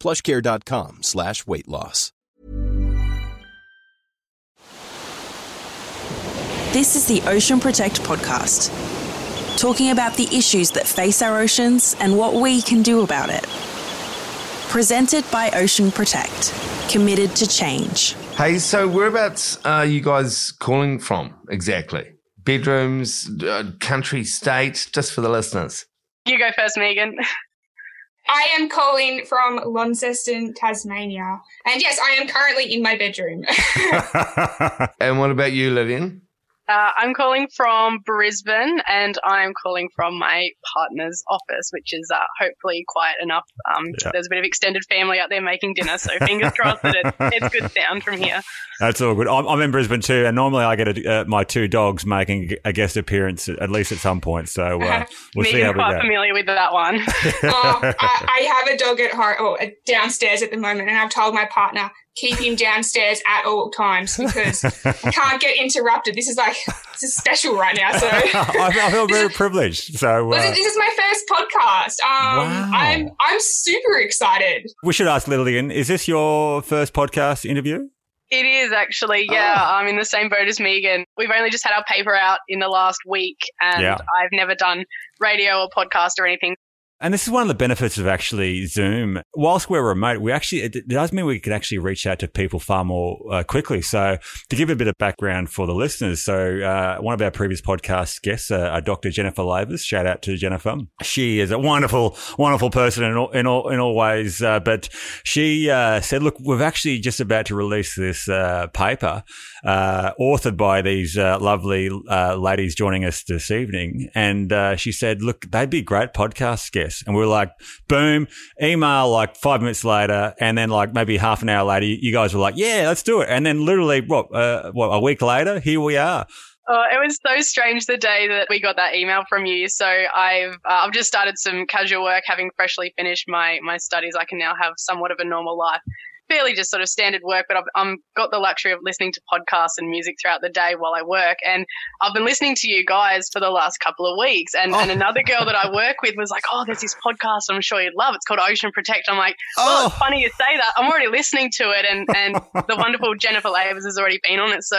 plushcare.com slash weight loss. This is the Ocean Protect podcast, talking about the issues that face our oceans and what we can do about it. Presented by Ocean Protect, committed to change. Hey, so whereabouts are you guys calling from exactly? Bedrooms, uh, country, state, just for the listeners. You go first, Megan. I am calling from Launceston, Tasmania. And yes, I am currently in my bedroom. and what about you, Lillian? Uh, I'm calling from Brisbane and I'm calling from my partner's office, which is uh, hopefully quiet enough. Um, yeah. There's a bit of extended family out there making dinner, so fingers crossed that it, it's good sound from here. That's all good. I'm, I'm in Brisbane too, and normally I get a, uh, my two dogs making a guest appearance at least at some point. So uh, we'll see how we quite go. familiar with that one. oh, I, I, have a dog at home, or downstairs at the moment, and I've told my partner keep him downstairs at all times because I can't get interrupted. This is like this is special right now. So I, I feel very privileged. So uh, this is my first podcast. Um, wow. I'm I'm super excited. We should ask Lillian: Is this your first podcast interview? It is actually, yeah. Oh. I'm in the same boat as Megan. We've only just had our paper out in the last week, and yeah. I've never done radio or podcast or anything. And this is one of the benefits of actually Zoom. Whilst we're remote, we actually, it does mean we can actually reach out to people far more uh, quickly. So to give a bit of background for the listeners. So, uh, one of our previous podcast guests, uh, Dr. Jennifer Lavers, shout out to Jennifer. She is a wonderful, wonderful person in all, in all, in all ways. Uh, but she, uh, said, look, we've actually just about to release this, uh, paper, authored by these, lovely, ladies joining us this evening. And, she said, look, they'd be great podcast guests And we are like, boom, email like five minutes later. And then like maybe half an hour later, you guys were like, yeah, let's do it. And then literally, what, uh, what, a week later, here we are. Oh, it was so strange the day that we got that email from you. So I've uh, I've just started some casual work, having freshly finished my my studies. I can now have somewhat of a normal life fairly just sort of standard work, but I've I'm got the luxury of listening to podcasts and music throughout the day while I work. And I've been listening to you guys for the last couple of weeks. And, oh. and another girl that I work with was like, oh, there's this podcast I'm sure you'd love. It's called Ocean Protect. I'm like, well, oh. it's funny you say that. I'm already listening to it. And, and the wonderful Jennifer Lavers has already been on it. So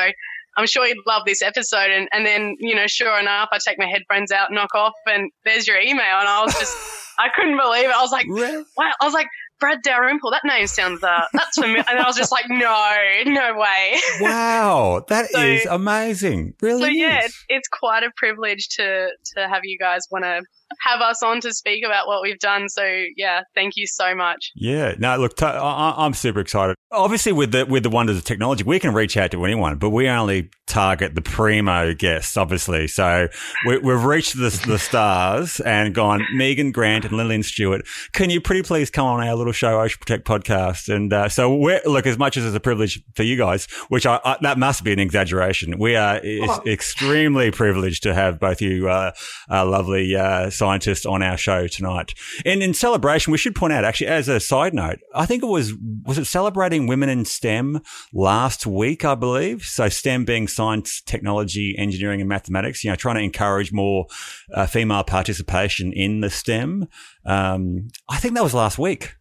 I'm sure you'd love this episode. And, and then, you know, sure enough, I take my headphones out, knock off, and there's your email. And I was just, I couldn't believe it. I was like, wow. I was like, Brad Dalrymple, that name sounds, uh, that's familiar. and I was just like, no, no way. Wow, that so, is amazing. Really? So, yeah, it's, it's quite a privilege to, to have you guys want to have us on to speak about what we've done. So yeah, thank you so much. Yeah, no, look, t- I- I'm super excited. Obviously, with the with the wonders of technology, we can reach out to anyone, but we only target the primo guests, obviously. So we, have reached the, the stars and gone. Megan Grant and Lillian Stewart, can you pretty please come on our little show, Ocean Protect podcast? And uh, so we're look as much as it's a privilege for you guys, which I, I, that must be an exaggeration. We are oh. extremely privileged to have both you, uh, lovely uh, scientist on our show tonight. And in celebration, we should point out, actually, as a side note, I think it was, was it celebrating women in STEM last week, I believe? So STEM being science, technology, engineering, and mathematics, you know, trying to encourage more uh, female participation in the STEM. Um, I think that was last week.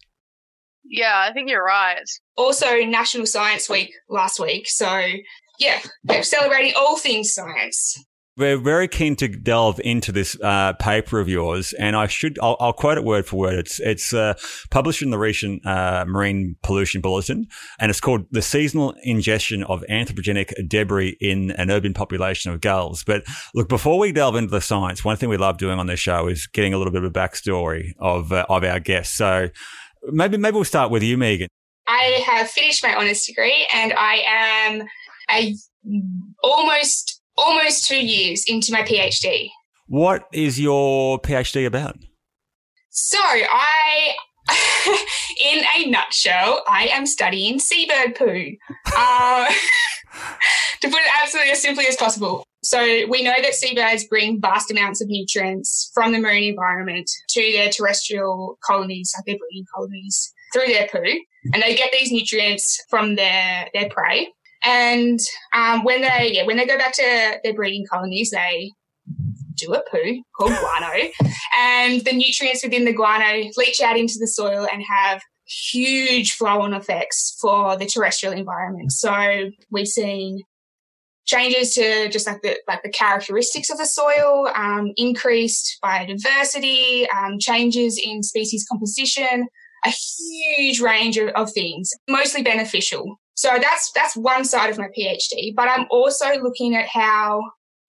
Yeah, I think you're right. Also, National Science Week last week. So, yeah, celebrating all things science. We're very keen to delve into this uh, paper of yours, and I should I'll, I'll, quote it word for word. It's it's uh, published in the recent uh, Marine Pollution Bulletin, and it's called "The Seasonal Ingestion of Anthropogenic Debris in an Urban Population of Gulls." But look, before we delve into the science, one thing we love doing on this show is getting a little bit of a backstory of uh, of our guests. So maybe maybe we'll start with you, Megan. I have finished my honours degree, and I am a almost almost two years into my PhD. What is your PhD about? So, I, in a nutshell, I am studying seabird poo. Uh, to put it absolutely as simply as possible. So, we know that seabirds bring vast amounts of nutrients from the marine environment to their terrestrial colonies, like their breeding colonies, through their poo. And they get these nutrients from their, their prey. And um, when they yeah, when they go back to their breeding colonies, they do a poo called guano, and the nutrients within the guano leach out into the soil and have huge flow-on effects for the terrestrial environment. So we've seen changes to just like the like the characteristics of the soil, um, increased biodiversity, um, changes in species composition, a huge range of, of things, mostly beneficial. So that's that's one side of my PhD, but I'm also looking at how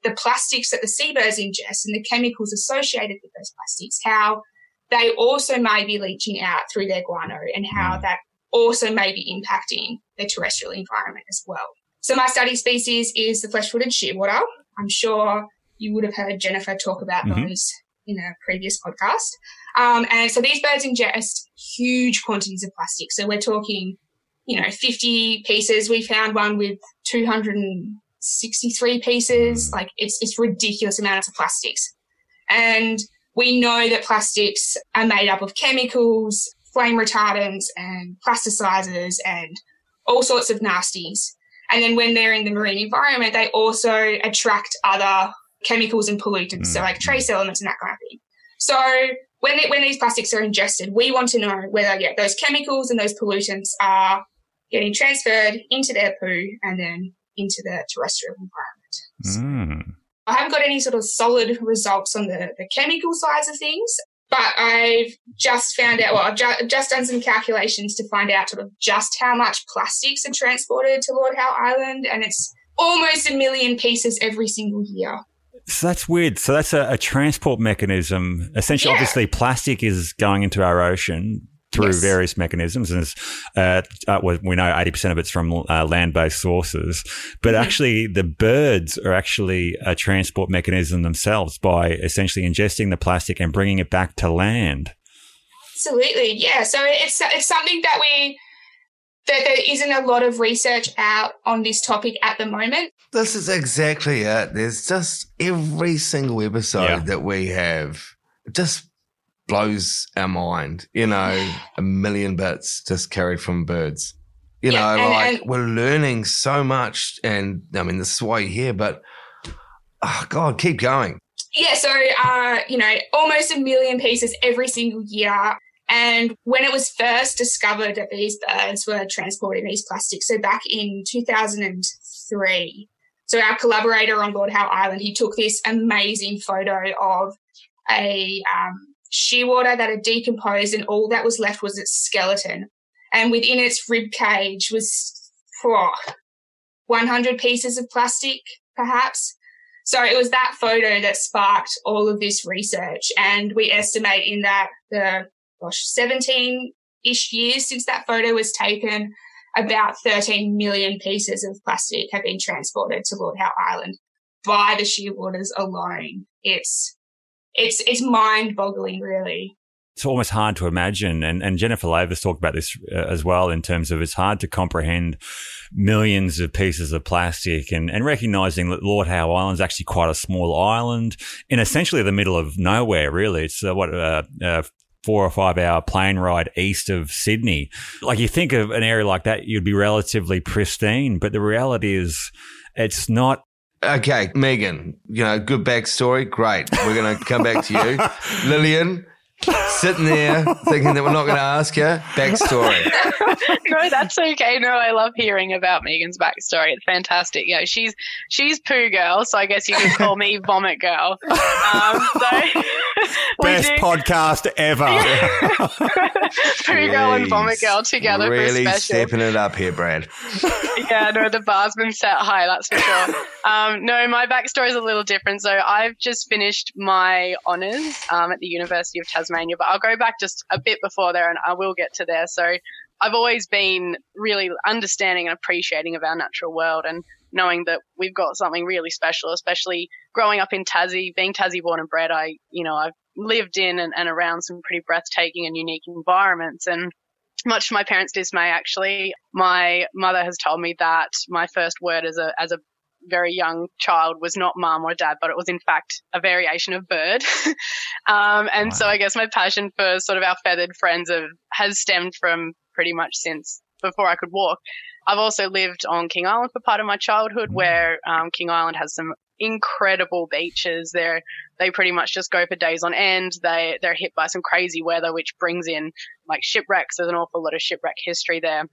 the plastics that the seabirds ingest and the chemicals associated with those plastics, how they also may be leaching out through their guano and how mm. that also may be impacting the terrestrial environment as well. So my study species is the flesh-footed shearwater. I'm sure you would have heard Jennifer talk about mm-hmm. those in a previous podcast. Um, and so these birds ingest huge quantities of plastic. So we're talking you know, 50 pieces. We found one with 263 pieces. Mm. Like it's, it's ridiculous amounts of plastics. And we know that plastics are made up of chemicals, flame retardants and plasticizers and all sorts of nasties. And then when they're in the marine environment, they also attract other chemicals and pollutants. Mm. So like trace elements and that kind of thing. So when, it, when these plastics are ingested, we want to know whether yeah, those chemicals and those pollutants are getting transferred into their poo and then into the terrestrial environment. Mm. I haven't got any sort of solid results on the, the chemical sides of things, but I've just found out, well, I've ju- just done some calculations to find out sort of just how much plastics are transported to Lord Howe Island, and it's almost a million pieces every single year. So that's weird. So that's a, a transport mechanism. Essentially, yeah. obviously, plastic is going into our ocean through yes. various mechanisms. And uh, uh, we know 80% of it's from uh, land based sources. But mm-hmm. actually, the birds are actually a transport mechanism themselves by essentially ingesting the plastic and bringing it back to land. Absolutely. Yeah. So it's, it's something that we. That there isn't a lot of research out on this topic at the moment. This is exactly it. There's just every single episode yeah. that we have just blows our mind. You know, a million bits just carried from birds. You yeah, know, and, like and, we're learning so much, and I mean, this is why you're here. But oh God, keep going. Yeah, so uh, you know, almost a million pieces every single year. And when it was first discovered that these birds were transporting these plastics, so back in 2003, so our collaborator on Lord Howe Island, he took this amazing photo of a um, shearwater that had decomposed and all that was left was its skeleton. And within its rib cage was oh, 100 pieces of plastic, perhaps. So it was that photo that sparked all of this research. And we estimate in that the, gosh, 17 ish years since that photo was taken, about 13 million pieces of plastic have been transported to Lord Howe Island by the shearwaters alone. It's it's it's mind boggling, really. It's almost hard to imagine, and, and Jennifer Lavers talked about this uh, as well in terms of it's hard to comprehend millions of pieces of plastic and, and recognizing that Lord Howe Island is actually quite a small island in essentially the middle of nowhere, really. It's uh, what, uh, uh, four or five hour plane ride east of Sydney. Like you think of an area like that, you'd be relatively pristine, but the reality is it's not Okay, Megan, you know, good backstory. Great. We're going to come back to you. Lillian, sitting there thinking that we're not going to ask you backstory. no, that's okay. No, I love hearing about Megan's backstory. It's fantastic. Yeah, she's she's poo girl, so I guess you could call me vomit girl. Um, so Best do, podcast ever. poo girl and vomit girl together. Really stepping it up here, Brad. yeah, no, the bar's been set high. That's for sure. Um, no, my backstory is a little different. So I've just finished my honours um, at the University of Tasmania, but I'll go back just a bit before there, and I will get to there. So I've always been really understanding and appreciating of our natural world and knowing that we've got something really special, especially growing up in Tassie, being Tassie born and bred. I, you know, I've lived in and, and around some pretty breathtaking and unique environments. And much to my parents' dismay, actually, my mother has told me that my first word as a, as a very young child was not mom or dad, but it was in fact a variation of bird. um, and wow. so I guess my passion for sort of our feathered friends have, has stemmed from pretty much since before I could walk. I've also lived on King Island for part of my childhood, mm. where um, King Island has some incredible beaches. They're they pretty much just go for days on end. They they're hit by some crazy weather, which brings in like shipwrecks. There's an awful lot of shipwreck history there.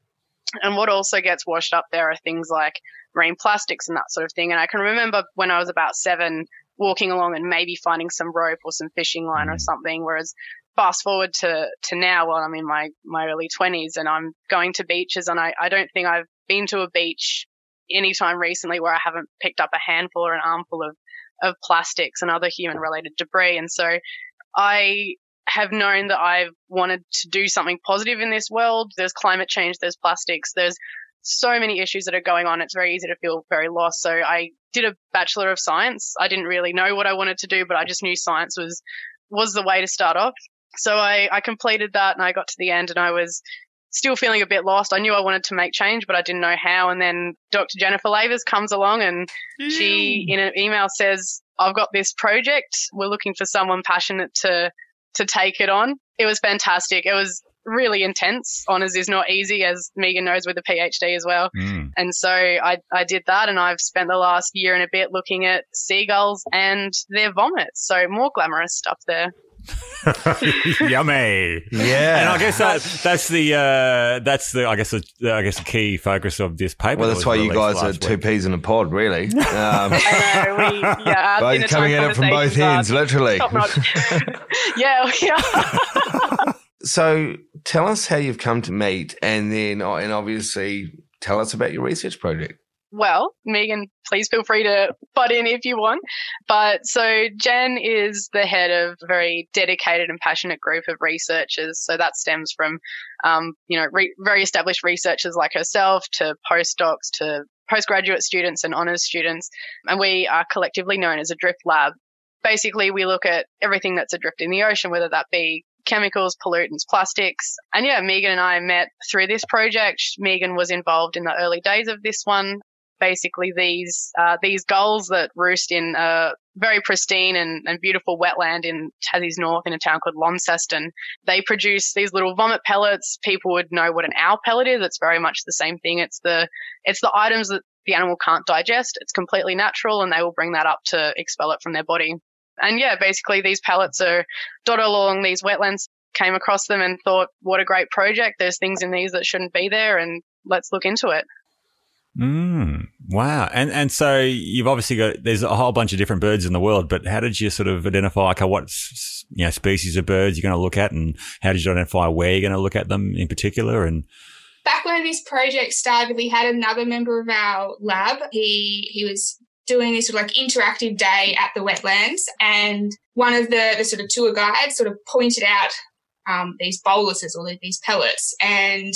And what also gets washed up there are things like marine plastics and that sort of thing. And I can remember when I was about seven, walking along and maybe finding some rope or some fishing line or mm. something. Whereas fast forward to, to now, well, I'm in my, my early twenties and I'm going to beaches and I, I don't think I've been to a beach anytime recently where I haven't picked up a handful or an armful of, of plastics and other human related debris. And so I have known that I've wanted to do something positive in this world. There's climate change, there's plastics, there's so many issues that are going on. It's very easy to feel very lost. So I did a Bachelor of Science. I didn't really know what I wanted to do, but I just knew science was, was the way to start off. So I, I completed that and I got to the end and I was still feeling a bit lost. I knew I wanted to make change, but I didn't know how. And then Dr. Jennifer Lavers comes along and she, in an email, says, I've got this project. We're looking for someone passionate to, to take it on. It was fantastic. It was really intense. Honors is not easy, as Megan knows with a PhD as well. Mm. And so I, I did that, and I've spent the last year and a bit looking at seagulls and their vomits. So more glamorous stuff there. Yummy. Yeah. And I guess that, that's the uh, that's the I guess the, I guess the key focus of this paper. Well, that's why you guys are two peas in a pod, really. Um, I know. We, yeah, both coming at it from both ends, literally. yeah, yeah. so, tell us how you've come to meet, and then oh, and obviously tell us about your research project well, Megan, please feel free to butt in if you want. But so Jen is the head of a very dedicated and passionate group of researchers. So that stems from, um, you know, re- very established researchers like herself to postdocs to postgraduate students and honours students. And we are collectively known as a drift lab. Basically, we look at everything that's adrift in the ocean, whether that be chemicals, pollutants, plastics. And yeah, Megan and I met through this project. Megan was involved in the early days of this one basically these uh, these gulls that roost in a very pristine and, and beautiful wetland in Tassie's north in a town called Launceston. They produce these little vomit pellets. People would know what an owl pellet is. It's very much the same thing. It's the it's the items that the animal can't digest. It's completely natural, and they will bring that up to expel it from their body. And yeah, basically these pellets are dotted along these wetlands. Came across them and thought, what a great project. There's things in these that shouldn't be there, and let's look into it. Mm, wow. And and so you've obviously got there's a whole bunch of different birds in the world, but how did you sort of identify okay, what you know species of birds you're going to look at, and how did you identify where you're going to look at them in particular? And back when this project started, we had another member of our lab. He he was doing this sort of like interactive day at the wetlands, and one of the the sort of tour guides sort of pointed out um, these boluses or these pellets, and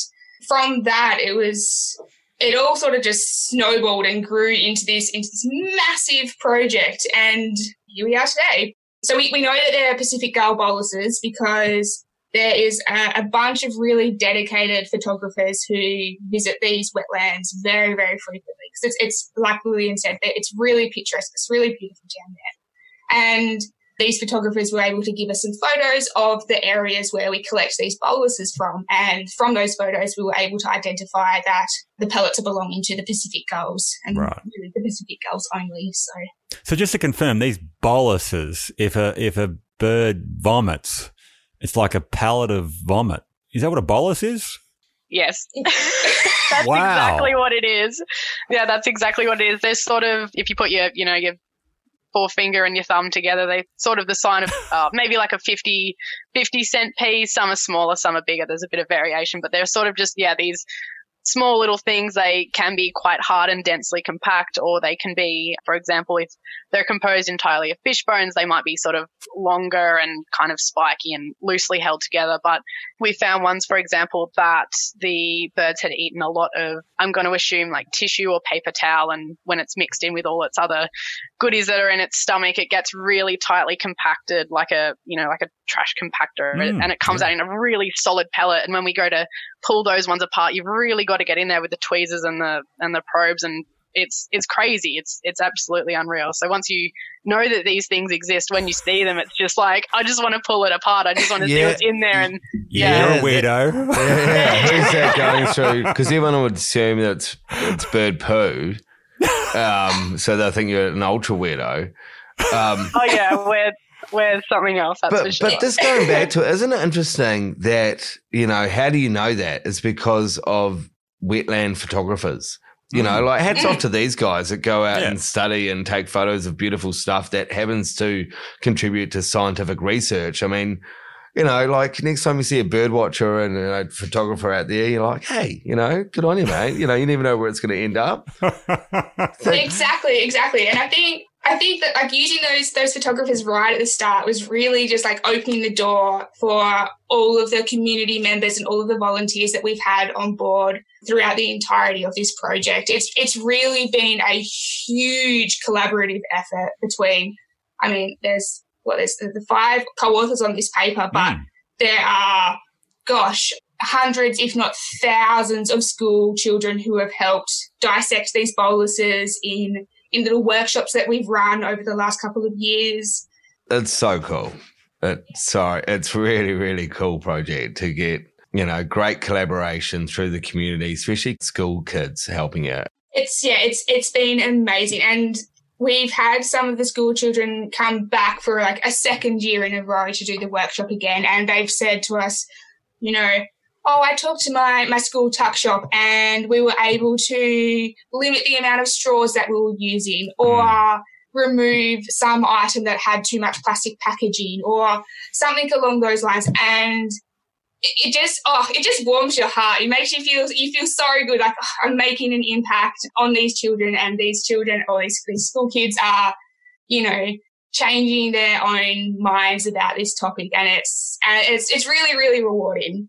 from that it was it all sort of just snowballed and grew into this into this massive project and here we are today. So we, we know that there are pacific gull boluses because there is a, a, bunch of really dedicated photographers who visit these wetlands very very frequently because it's, it's like lillian said it's really picturesque it's really beautiful down there. And these photographers were able to give us some photos of the areas where we collect these boluses from. And from those photos, we were able to identify that the pellets are belonging to the Pacific gulls and right. really the Pacific gulls only. So, so just to confirm, these boluses, if a if a bird vomits, It's like a pallet of vomit. Is that what a bolus is? Yes. that's Wow. exactly what it is. Yeah, that's exactly what it is. There's sort of if you put your you know your forefinger and your thumb together, they sort of the sign of uh, maybe like a 50, 50 cent piece. Some are smaller, some are bigger. There's a bit of variation, but they're sort of just yeah these small little things. They can be quite hard and densely compact, or they can be, for example, if they're composed entirely of fish bones, they might be sort of longer and kind of spiky and loosely held together. But we found ones, for example, that the birds had eaten a lot of, I'm going to assume like tissue or paper towel. And when it's mixed in with all its other goodies that are in its stomach, it gets really tightly compacted like a, you know, like a trash compactor Mm, and it comes out in a really solid pellet. And when we go to pull those ones apart, you've really got to get in there with the tweezers and the, and the probes and it's it's crazy. It's it's absolutely unreal. So once you know that these things exist, when you see them, it's just like I just want to pull it apart. I just want to see what's in there. And Yeah, Yeah. you're a weirdo. Yeah, who's that going through? Because everyone would assume that it's, it's bird poo. Um, so they think you're an ultra weirdo. Um, oh yeah, we're we're something else. That's for but sure. but just going back to it, isn't it interesting that you know how do you know that? It's because of wetland photographers. You know, mm. like hats off to these guys that go out Yeah. and study and take photos of beautiful stuff that happens to contribute to scientific research. I mean, you know, like next time you see a bird watcher and a photographer out there, you're like, hey, you know, good on you, mate. You know, you never know where it's going to end up. Think- exactly, exactly. And I think I think that like using those those photographers right at the start was really just like opening the door for all of the community members and all of the volunteers that we've had on board throughout the entirety of this project. It's it's really been a huge collaborative effort between I mean, there's well, there's the, the five co-authors on this paper, but Mm. there are gosh, hundreds, if not thousands, of school children who have helped dissect these boluses in in little workshops that we've run over the last couple of years. That's so cool. It's sorry, it's really, really cool project to get, you know, great collaboration through the community, especially school kids helping out. It's yeah, it's it's been amazing, and we've had some of the school children come back for like a second year in a row to do the workshop again, and they've said to us, you know. Oh, I talked to my, my school tuck shop and we were able to limit the amount of straws that we were using or hmm. remove some item that had too much plastic packaging or something along those lines. And it, it just, oh, it just warms your heart. It makes you feel, you feel so good. Like "Oh, I'm making an impact on these children and these children or these, these school kids are, you know, changing their own minds about this topic. And it's, and it's, it's really, really rewarding.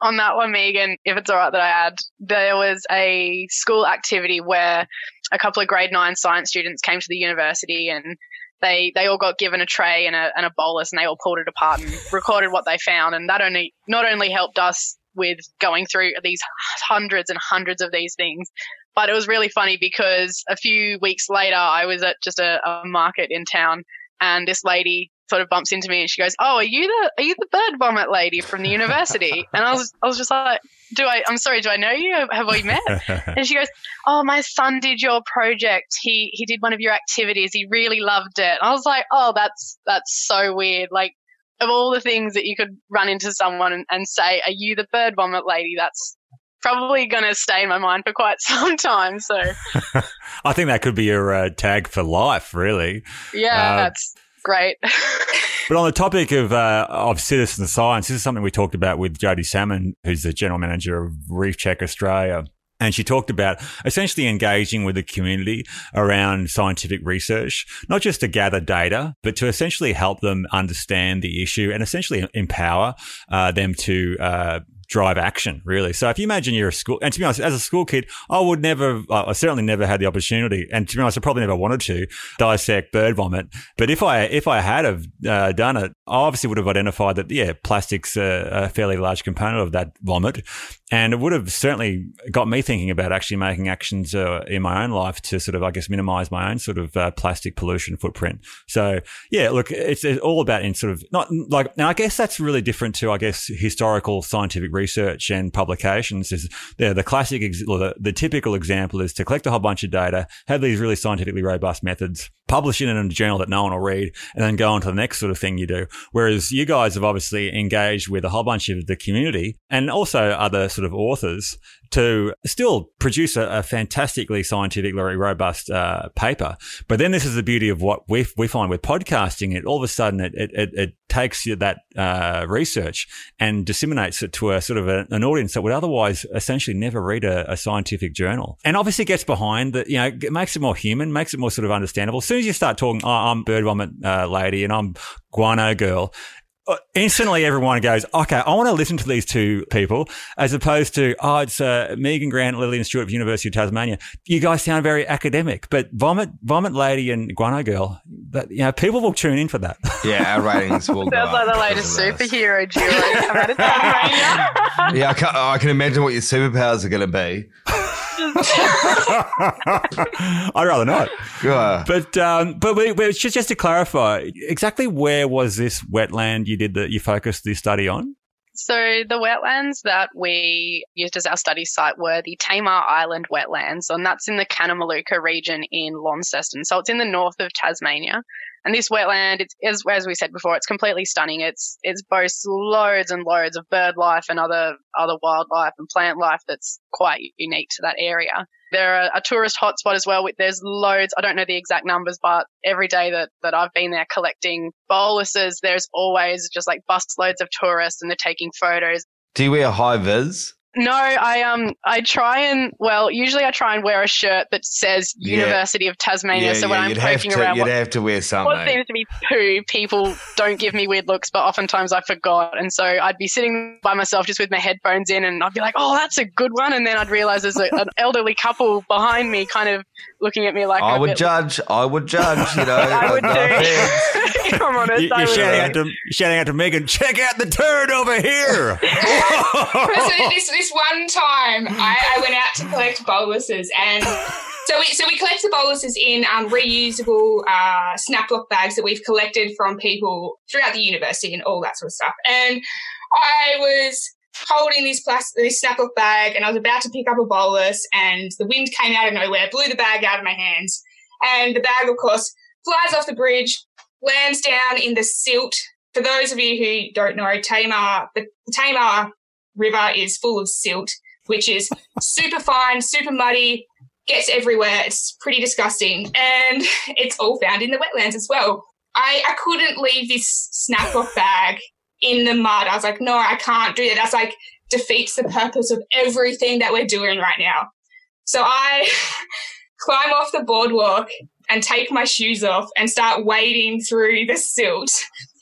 On that one, Megan, if it's all right that I add, there was a school activity where a couple of grade nine science students came to the university and they they all got given a tray and a, and a bolus and they all pulled it apart and recorded what they found. And that only not only helped us with going through these hundreds and hundreds of these things but it was really funny because a few weeks later I was at just a, a market in town and this lady sort of bumps into me and she goes, "Oh, are you the are you the bird vomit lady from the university?" and I was I was just like, "Do I? I'm sorry, do I know you? Have we met?" and she goes, "Oh, my son did your project. He he did one of your activities. He really loved it." And I was like, "Oh, that's that's so weird. Like." Of all the things that you could run into someone and, and say, "Are you the bird vomit lady?" That's probably going to stay in my mind for quite some time. So, I think that could be your uh, tag for life, really. Yeah, uh, that's great. but on the topic of uh, of citizen science, this is something we talked about with Jody Salmon, who's the general manager of Reef Check Australia. And she talked about essentially engaging with the community around scientific research, not just to gather data, but to essentially help them understand the issue and essentially empower uh, them to uh, drive action, really. So if you imagine you're a school, and to be honest, as a school kid, I would never, I certainly never had the opportunity, and to be honest, I probably never wanted to dissect bird vomit. But if I, if I had have uh, done it, obviously would have identified that, yeah, plastic's a, a fairly large component of that vomit. And it would have certainly got me thinking about actually making actions uh, in my own life to sort of, I guess, minimize my own sort of uh, plastic pollution footprint. So, yeah, look, it's, it's, all about in sort of not like, now I guess that's really different to, I guess, historical scientific research and publications. Is yeah, the classic, ex- the, the typical example is to collect a whole bunch of data, have these really scientifically robust methods, publish it in a journal that no one will read, and then go on to the next sort of thing you do. Whereas you guys have obviously engaged with a whole bunch of the community and also other sort of authors to still produce a, a fantastically scientifically robust uh, paper. But then this is the beauty of what we, we find with podcasting. It all of a sudden it, it, it takes that uh, research and disseminates it to a sort of a, an audience that would otherwise essentially never read a, a, scientific journal. And obviously gets behind that, you know, it makes it more human, makes it more sort of understandable. As soon as you start talking, oh, I'm bird vomit uh, lady and I'm guano girl, uh, instantly everyone goes, okay, I want to listen to these two people as opposed to, oh, it's uh, Megan Grant, Lillian Stewart of University of Tasmania. You guys sound very academic, but Vomit, Vomit Lady and Guano Girl, that, you know, people will tune in for that. Yeah, our ratings will Sounds like the latest superhero duo out of Tasmania. yeah, I can, I can imagine what your superpowers are going to be. I'd rather not. Yeah. But um, but we, we, just just to clarify, exactly where was this wetland you did that you focused the study on? So the wetlands that we used as our study site were the Tamar Island wetlands, and that's in the kanamaluka region in Launceston. So it's in the north of Tasmania. And this wetland, it's, as, as we said before, it's completely stunning. It's it boasts loads and loads of bird life and other other wildlife and plant life that's quite unique to that area. There are a tourist hotspot as well. There's loads. I don't know the exact numbers, but every day that, that I've been there collecting boluses, there's always just like bus loads of tourists and they're taking photos. Do you wear high vis? No, I um I try and well usually I try and wear a shirt that says yeah. University of Tasmania. Yeah, so when yeah, I'm poking to, around, you'd what, have to wear something. What seems to be poo, people don't give me weird looks, but oftentimes I forgot, and so I'd be sitting by myself just with my headphones in, and I'd be like, "Oh, that's a good one," and then I'd realize there's a, an elderly couple behind me, kind of looking at me like I would judge. I would judge. You know, I would do. I'm honest, you, are shouting out to shouting out to Megan. Check out the turd over here. so this this one time, I, I went out to collect boluses, and so we so we collect the boluses in um, reusable uh, snap-lock bags that we've collected from people throughout the university and all that sort of stuff. And I was holding this plastic, this snap-lock bag, and I was about to pick up a bolus, and the wind came out of nowhere, blew the bag out of my hands, and the bag, of course, flies off the bridge, lands down in the silt. For those of you who don't know, Tamar, the Tamar River is full of silt, which is super fine, super muddy, gets everywhere. It's pretty disgusting, and it's all found in the wetlands as well. I, I couldn't leave this snap-lock bag in the mud. I was like, no, I can't do that. That's like defeats the purpose of everything that we're doing right now. So I climb off the boardwalk and take my shoes off and start wading through the silt.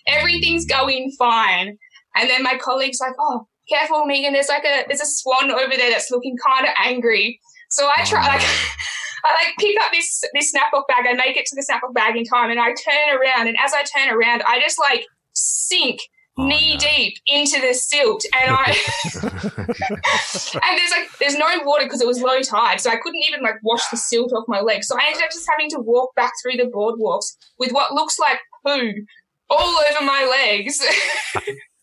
Everything's going fine. And then my colleague's like, oh, careful, Megan. There's like a there's a swan over there that's looking kind of angry. So I try oh, like I like pick up this this snaplock bag. I make it to the snaplock bag in time, and I turn around. And as I turn around, I just like sink Oh, knee no. deep into the silt, and I and there's like there's no water because it was low tide, so I couldn't even like wash the silt off my legs. So I ended up just having to walk back through the boardwalks with what looks like poo all over my legs.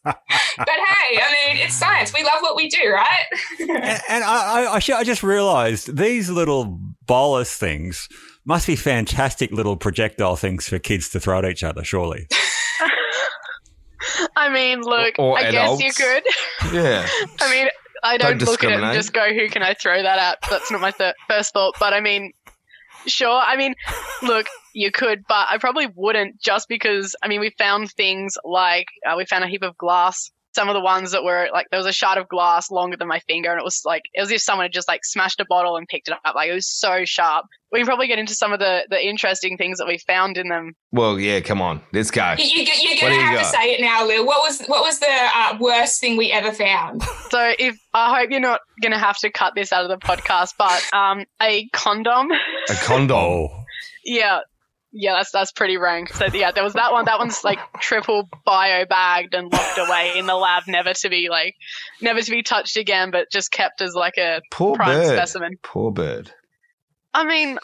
but hey, I mean, it's science. We love what we do, right? And, and I, I, I, just realized these little bolus things must be fantastic little projectile things for kids to throw at each other, surely. I mean, look, Or I guess you adults. could. Yeah. I mean, I don't, Don't look at it and just go, who can I throw that at? That's not my th- first thought. But I mean, sure. I mean, look, you could, but I probably wouldn't just because, I mean, we found things like, uh, we found a heap of glass. Some of the ones that were like, there was a shard of glass longer than my finger, and it was like, it was as if someone had just like smashed a bottle and picked it up. Like, it was so sharp. We can probably get into some of the, the interesting things that we found in them. Well, yeah, come on. Let's go. You, you, you're gonna do you have to say it now, Lou. What was what was the uh, worst thing we ever found? So if I hope you're not gonna have to cut this out of the podcast, but um, a condom. A condom. Yeah. Yeah, that's that's pretty rank. So yeah, there was that one. That one's like triple bio bagged and locked away in the lab, never to be like, never to be touched again, but just kept as like a Poor prime bird. specimen. Poor bird. I mean,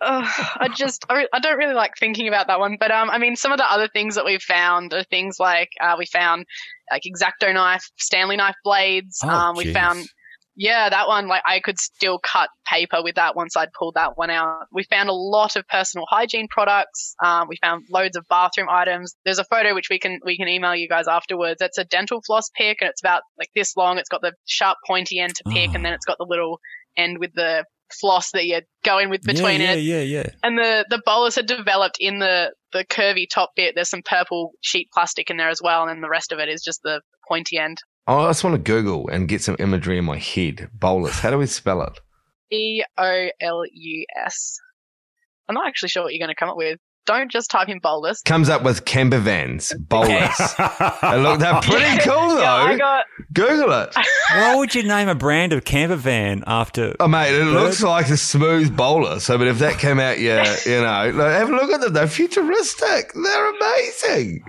uh, I just I, I don't really like thinking about that one. But um, I mean, some of the other things that we've found are things like uh, we found like exacto knife, Stanley knife blades. Oh, um, we jeez. found yeah, that one like I could still cut paper with that once I'd pulled that one out. We found a lot of personal hygiene products. Um, we found loads of bathroom items. There's a photo which we can we can email you guys afterwards. It's a dental floss pick and it's about like this long. It's got the sharp pointy end to pick Oh. and then it's got the little end with the floss that you go in with between yeah, it. yeah, yeah, yeah. And the the bolus had developed in the the curvy top bit. There's some purple sheet plastic in there as well, and then the rest of it is just the pointy end. Oh, I just want to Google and get some imagery in my head. Bolus. How do we spell it? B O L U S. I'm not actually sure what you're going to come up with. Don't just type in bolus. Comes up with campervans. Bolus. They look, they're pretty cool though. Yeah, I got. Google it. Why would you name a brand of camper van after? Oh, mate, it Bird? looks like a smooth bolus. I mean, if that came out, yeah, you know, like, have a look at them. They're futuristic. They're amazing.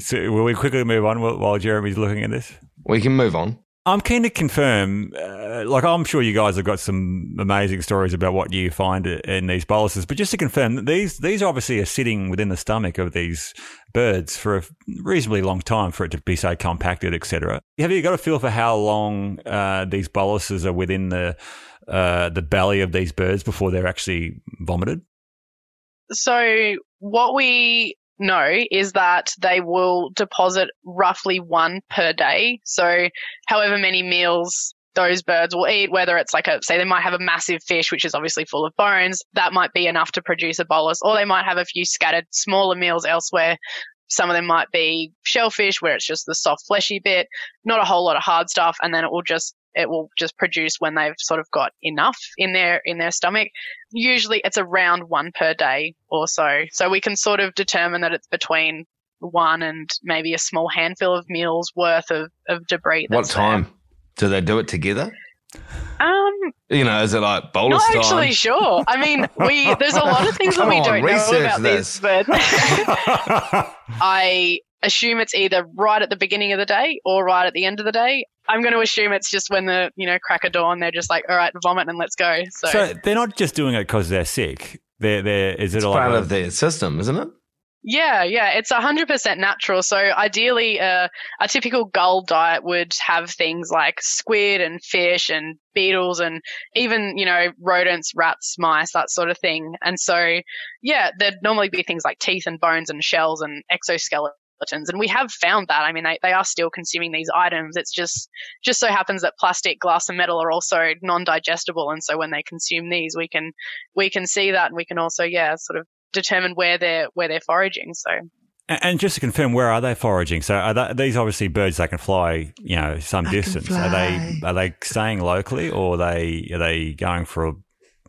So will we quickly move on while, while Jeremy's looking at this? We can move on. I'm keen to confirm, uh, like I'm sure you guys have got some amazing stories about what you find in these boluses, but just to confirm, that these these obviously are sitting within the stomach of these birds for a reasonably long time for it to be so compacted, etc. Have you got a feel for how long uh, these boluses are within the uh, the belly of these birds before they're actually vomited? So what we know is that they will deposit roughly one per day. So however many meals those birds will eat, whether it's like a, say they might have a massive fish, which is obviously full of bones, that might be enough to produce a bolus, or they might have a few scattered smaller meals elsewhere. Some of them might be shellfish where it's just the soft fleshy bit, not a whole lot of hard stuff, and then it will just it will just produce when they've sort of got enough in their in their stomach. Usually it's around one per day or so. So we can sort of determine that it's between one and maybe a small handful of meals worth of, of debris. What That's there. time? Do they do it together? Um, You know, is it like bolus not time? actually sure. I mean, we there's a lot of things that we on, don't know about this. these birds. I assume it's either right at the beginning of the day or right at the end of the day. I'm going to assume it's just when the you know crack of dawn. They're just like, all right, vomit and let's go. So, So they're not just doing it because they're sick. They're, they're, is it It's part of their system, isn't it? yeah, yeah, it's 100% natural. So ideally, uh, a typical gull diet would have things like squid and fish and beetles and even you know rodents, rats, mice, that sort of thing. And so, yeah, there'd normally be things like teeth and bones and shells and exoskeletons. And we have found that. I mean, they, they are still consuming these items. It's just just so happens that plastic, glass, and metal are also non-digestible. And so when they consume these, we can we can see that, and we can also, yeah, sort of determine where they're where they're foraging. So And and just to confirm, where are they foraging? So are they, these obviously birds that can fly, you know, some distance. Are they are they staying locally, or are they are they going for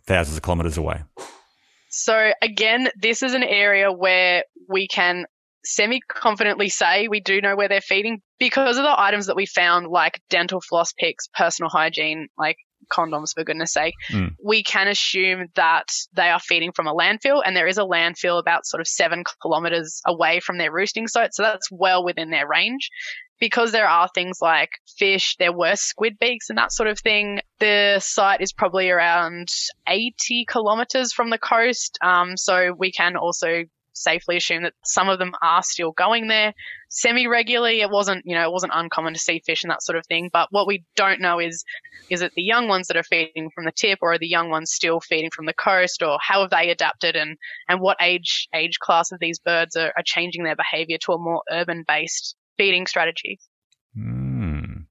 thousands of kilometres away? so again, this is an area where we can semi confidently say we do know where they're feeding because of the items that we found, like dental floss picks, personal hygiene, like condoms for goodness sake, Mm. we can assume that they are feeding from a landfill and there is a landfill about sort of seven kilometers away from their roosting site. So that's well within their range. Because there are things like fish, there were squid beaks and that sort of thing. The site is probably around 80 kilometers from the coast. Um, so we can also safely assume that some of them are still going there semi regularly. It wasn't, you know, it wasn't uncommon to see fish and that sort of thing. But what we don't know is, is it the young ones that are feeding from the tip, or are the young ones still feeding from the coast, or how have they adapted, and and what age age class of these birds are, are changing their behaviour to a more urban based feeding strategy? Mm.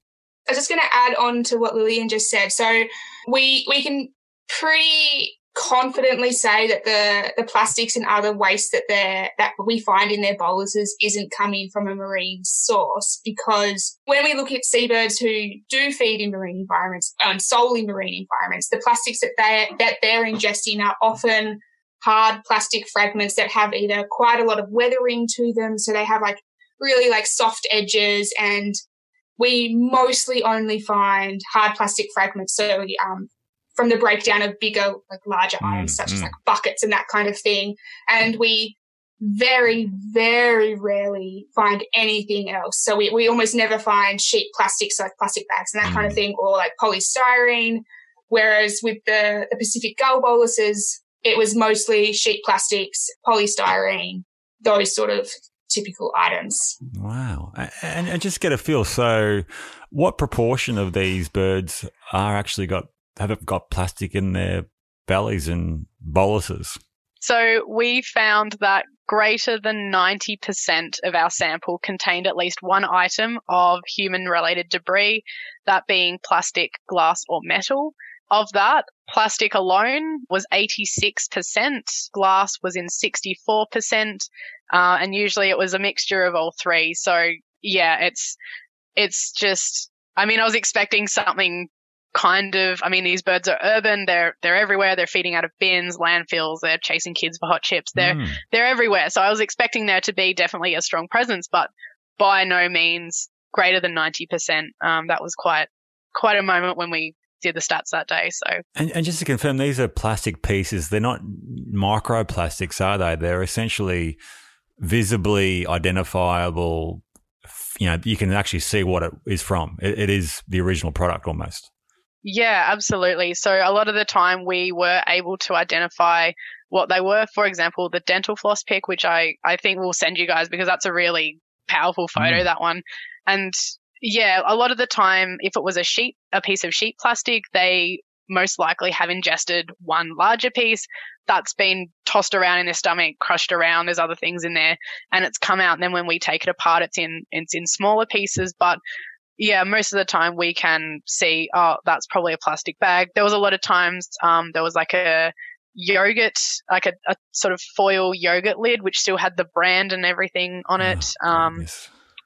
I was just going to add on to what Lillian just said. So we we can pretty confidently say that the the plastics and other waste that they that we find in their boluses isn't coming from a marine source because when we look at seabirds who do feed in marine environments and solely marine environments, the plastics that they that they're ingesting are often hard plastic fragments that have either quite a lot of weathering to them, so they have like really like soft edges and we mostly only find hard plastic fragments. So um, from the breakdown of bigger, like larger Mm, items, such as mm. like buckets and that kind of thing. And we very, very rarely find anything else. So we, we almost never find sheet plastics, like plastic bags and that kind of Mm. thing, or like polystyrene. Whereas with the, the Pacific gull boluses, it was mostly sheet plastics, polystyrene, those sort of typical items. Wow. And, and just get a feel. So, what proportion of these birds are actually got have got plastic in their bellies and boluses? So we found that greater than 90% of our sample contained at least one item of human related debris, that being plastic, glass, or metal. Of that, plastic alone was 86%, glass was in 64%, uh, and usually it was a mixture of all three. So yeah, it's, it's just, I mean, I was expecting something kind of I mean these birds are urban they're they're everywhere they're feeding out of bins landfills they're chasing kids for hot chips they're Mm. they're everywhere so I was expecting there to be definitely a strong presence but by no means greater than 90% um, that was quite quite a moment when we did the stats that day so And, and just to confirm, these are plastic pieces. They're not microplastics, are they? They're essentially visibly identifiable. You know, you can actually see what it is from. It, it is the original product almost. Yeah, absolutely. So a lot of the time we were able to identify what they were. For example, the dental floss pick, which I, I think we'll send you guys because that's a really powerful photo, Mm. that one. And yeah, a lot of the time, if it was a sheet, a piece of sheet plastic, they most likely have ingested one larger piece that's been tossed around in their stomach, crushed around. There's other things in there and it's come out. And then when we take it apart, it's in, it's in smaller pieces, but yeah, most of the time we can see, oh, that's probably a plastic bag. There was a lot of times, um, there was like a yogurt, like a, a sort of foil yogurt lid, which still had the brand and everything on it. Oh, Um,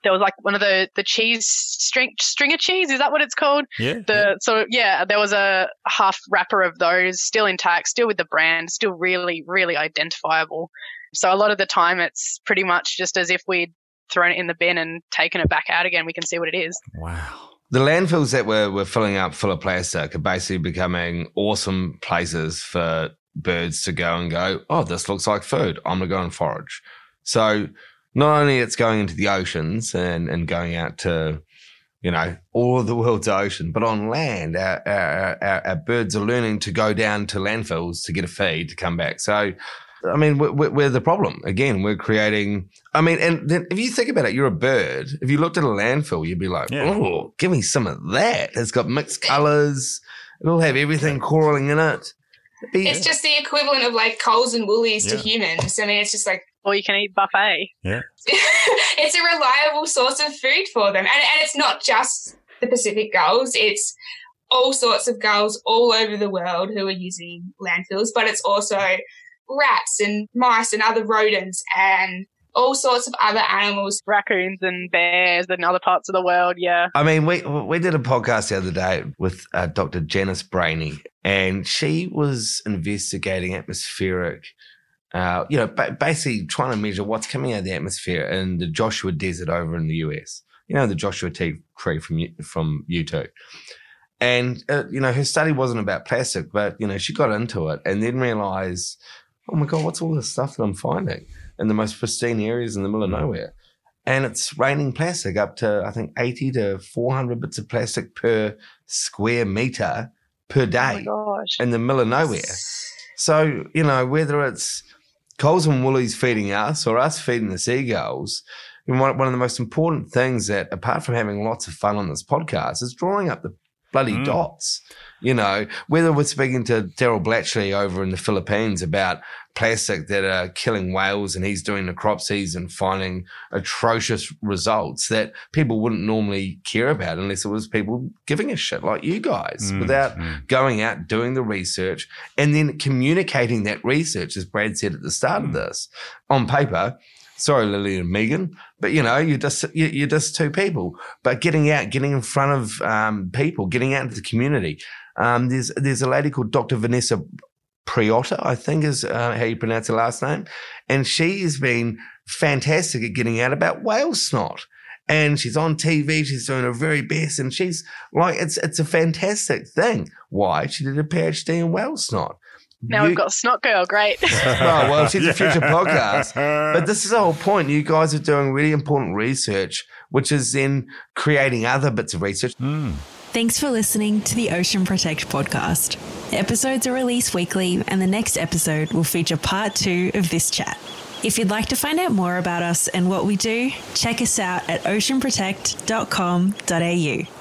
there was like one of the, the cheese string, stringer cheese. Is that what it's called? yeah. The, so yeah, there was a half wrapper of those still intact, still with the brand, still really, really identifiable. So a lot of the time it's pretty much just as if we'd thrown it in the bin and taken it back out again. We can see what it is. wow. The landfills that we're, we're filling up full of plastic are basically becoming awesome places for birds to go and go, oh, this looks like food. I'm going to go and forage. So not only it's going into the oceans and, and going out to, you know, all of the world's ocean, but on land, our, our, our, our birds are learning to go down to landfills to get a feed to come back. So, I mean, we're, we're we're the problem. Again, we're creating, I mean, and then if you think about it, you're a bird. If you looked at a landfill, you'd be like, Yeah. oh, give me some of that. It's got mixed colors. It'll have everything coraling in it. Be- It's just the equivalent of like Coles and Woolies to humans. I mean, it's just like Or you can eat buffet. Yeah. it's a reliable source of food for them. And, and it's not just the Pacific gulls, it's all sorts of gulls all over the world who are using landfills, but it's also rats and mice and other rodents and all sorts of other animals. Raccoons and bears and other parts of the world. Yeah. I mean, we we did a podcast the other day with uh, Dr. Janice Brahney, and she was investigating atmospheric uh, you know, ba- basically trying to measure what's coming out of the atmosphere in the Joshua Desert over in the US. You know, the Joshua tree from from U2. And, uh, you know, her study wasn't about plastic, but, you know, she got into it and then realized, oh my God, what's all this stuff that I'm finding in the most pristine areas in the middle of nowhere? And it's raining plastic up to, I think, 80 to 400 bits of plastic per square meter per day oh in the middle of nowhere. So, you know, whether it's Coles and Woolies feeding us or us feeding the seagulls, one, one of the most important things that, apart from having lots of fun on this podcast, is drawing up the bloody mm. dots. You know, whether we're speaking to Darrell Blatchley over in the Philippines about plastic that are killing whales and he's doing the crop season finding atrocious results that people wouldn't normally care about unless it was people giving a shit like you guys mm, without mm. going out doing the research and then communicating that research as Brad said at the start mm. of this on paper sorry, Lily and Megan, but you know, you're just you're just two people. But getting out, getting in front of um, people, getting out into the community. Um, there's there's a lady called Dr. Vanessa Pirotta, I think is uh, how you pronounce her last name, and she has been fantastic at getting out about whale snot. And she's on TV. She's doing her very best, and she's like, it's it's a fantastic thing. Why? She did a PhD in whale snot. Now you, we've got Snot Girl. Great. oh, well, she's a future podcast. But this is the whole point. You guys are doing really important research, which is then creating other bits of research. Mm. Thanks for listening to the Ocean Protect podcast. Episodes are released weekly, and the next episode will feature part two of this chat. If you'd like to find out more about us and what we do, check us out at oceanprotect.com.au.